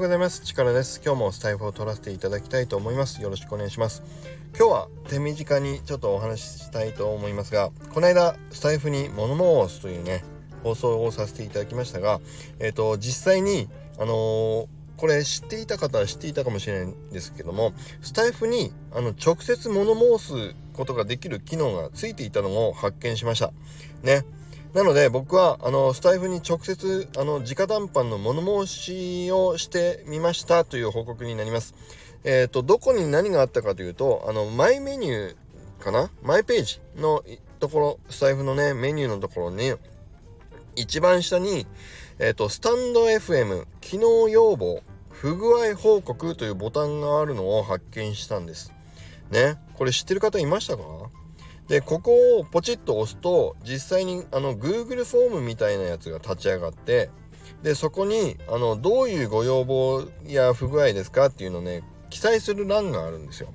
ようございます。力です。今日もスタイフを取らせていただきたいと思います。よろしくお願いします。今日は手短にちょっとお話ししたいと思いますがこの間スタイフにモノモースというね放送をさせていただきましたがえっ、ー、と実際にあのーこれ知っていた方は知っていたかもしれないんですけどもスタイフにあの直接物申すことができる機能がついていたのを発見しました。ね。なので僕はあのスタイフに直接あの直談判の物申しをしてみましたという報告になります。えっ、ー、とどこに何があったかというとあのマイメニューかな？マイページのところスタイフのねメニューのところに一番下に、えっ、ー、とスタンド FM 機能要望不具合報告というボタンがあるのを発見したんです。ね？これ知ってる方いましたか？でここをポチッと押すと実際にあの Google フォームみたいなやつが立ち上がってでそこにあのどういうご要望や不具合ですかっていうのをね記載する欄があるんですよ。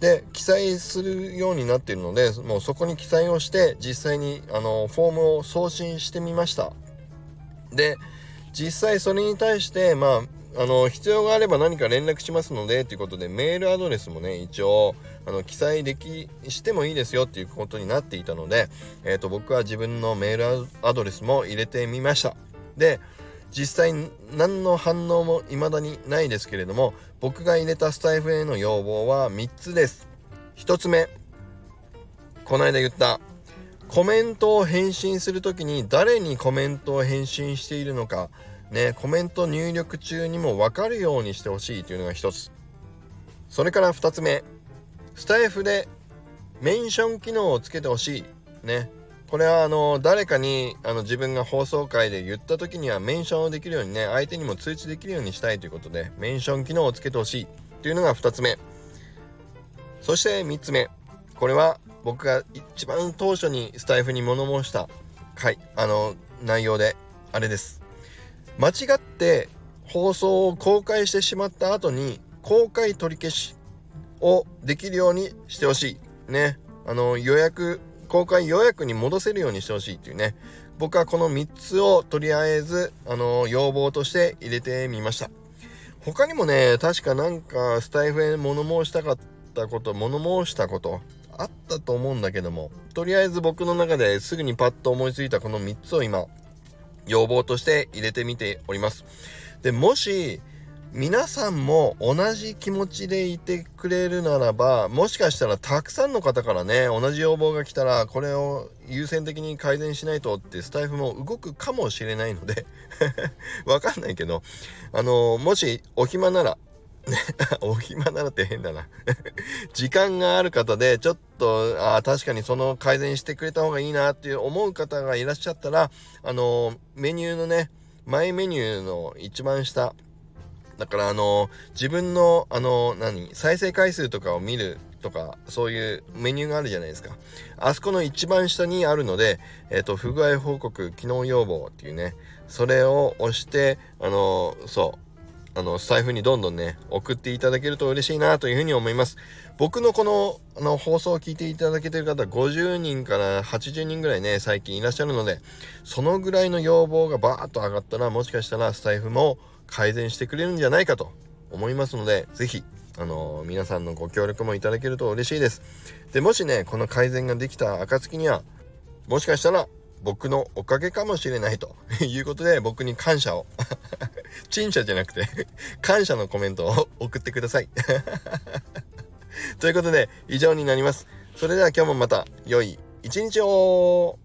で記載するようになっているのでもうそこに記載をして実際にあのフォームを送信してみました。で実際それに対してまああの必要があれば何か連絡しますのでということでメールアドレスもね一応あの記載できしてもいいですよっていうことになっていたので、えーと、僕は自分のメールアドレスも入れてみました。で実際何の反応も未だにないですけれども僕が入れたスタイフへの要望は3つです。1つ目この間言ったコメントを返信する時に誰にコメントを返信しているのかねコメント入力中にも分かるようにしてほしいというのが1つ。それから2つ目。スタイフでメンション機能をつけてほしい。ね。これはあの誰かにあの自分が放送回で言った時にはメンションをできるようにね相手にも通知できるようにしたいということでメンション機能をつけてほしい。というのが2つ目。そして3つ目。これは僕が一番当初にスタイフに物申した回。あの内容であれです。間違って放送を公開してしまった後に公開取り消しをできるようにしてほしい。ね。あの、予約、公開予約に戻せるようにしてほしいっていうね。僕はこの3つをとりあえず、あの、要望として入れてみました。他にもね、確かなんかスタイフへ物申したかったこと、物申したこと、あったと思うんだけども、とりあえず僕の中ですぐにパッと思いついたこの3つを今、要望として入れてみております。で、もし、皆さんも同じ気持ちでいてくれるならばもしかしたらたくさんの方からね同じ要望が来たらこれを優先的に改善しないとってスタイフも動くかもしれないので わかんないけどあのもしお暇なら お暇ならって変だな。時間がある方でちょっとあ確かにその改善してくれた方がいいなっていう思う方がいらっしゃったらあのメニューのねマイメニューの一番下。だからあの自分のあの何再生回数とかを見るとかそういうメニューがあるじゃないですか。あそこの一番下にあるので、えっ、と不具合報告機能要望っていうねそれを押してあのそうあのスタイフにどんどんね送っていただけると嬉しいなというふうに思います。僕のこのあの放送を聞いていただけてる方50人から80人ぐらいね最近いらっしゃるのでそのぐらいの要望がバーッと上がったらもしかしたらスタイフも改善してくれるんじゃないかと思いますので是非あの、皆さんのご協力もいただけると嬉しいです。でもしねこの改善ができた暁にはもしかしたら僕のおかげかもしれないと いうことで僕に感謝を。陳謝じゃなくて 感謝のコメントを送ってください。ということで以上になります。それでは今日もまた良い一日を。